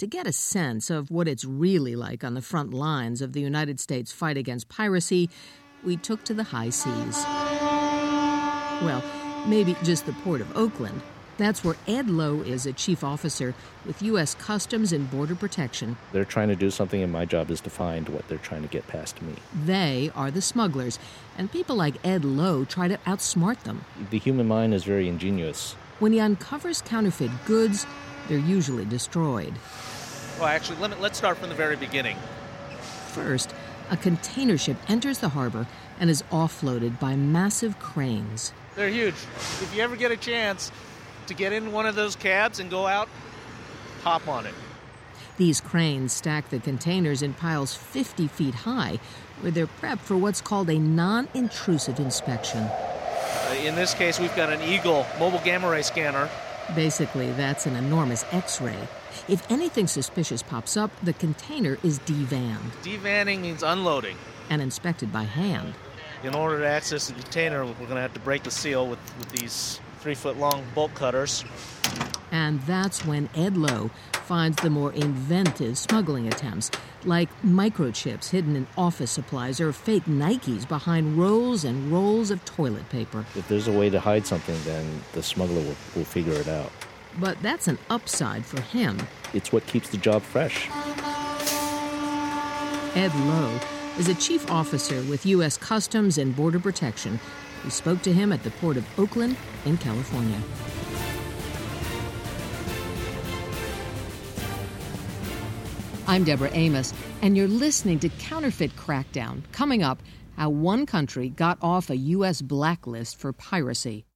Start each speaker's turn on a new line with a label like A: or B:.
A: To get a sense of what it's really like on the front lines of the United States fight against piracy, we took to the high seas. Well, maybe just the port of Oakland. That's where Ed Lowe is a chief officer with U.S. Customs and Border Protection.
B: They're trying to do something, and my job is to find what they're trying to get past me.
A: They are the smugglers, and people like Ed Lowe try to outsmart them.
B: The human mind is very ingenious.
A: When he uncovers counterfeit goods, they're usually destroyed.
C: Well, actually, let me, let's start from the very beginning.
A: First, a container ship enters the harbor and is offloaded by massive cranes.
C: They're huge. If you ever get a chance to get in one of those cabs and go out, hop on it.
A: These cranes stack the containers in piles 50 feet high, where they're prepped for what's called a non intrusive inspection.
C: Uh, in this case, we've got an Eagle mobile gamma ray scanner.
A: Basically, that's an enormous X ray. If anything suspicious pops up, the container is devanned
C: Devanning means unloading.
A: and inspected by hand.
C: In order to access the container, we're going to have to break the seal with, with these three foot long bolt cutters.
A: And that's when Ed Lowe finds the more inventive smuggling attempts, like microchips hidden in office supplies or fake Nikes behind rolls and rolls of toilet paper.
B: If there's a way to hide something, then the smuggler will, will figure it out.
A: But that's an upside for him.
B: It's what keeps the job fresh.
A: Ed Lowe is a chief officer with U.S. Customs and Border Protection. We spoke to him at the port of Oakland in California. I'm Deborah Amos, and you're listening to Counterfeit Crackdown. Coming up, how one country got off a U.S. blacklist for piracy.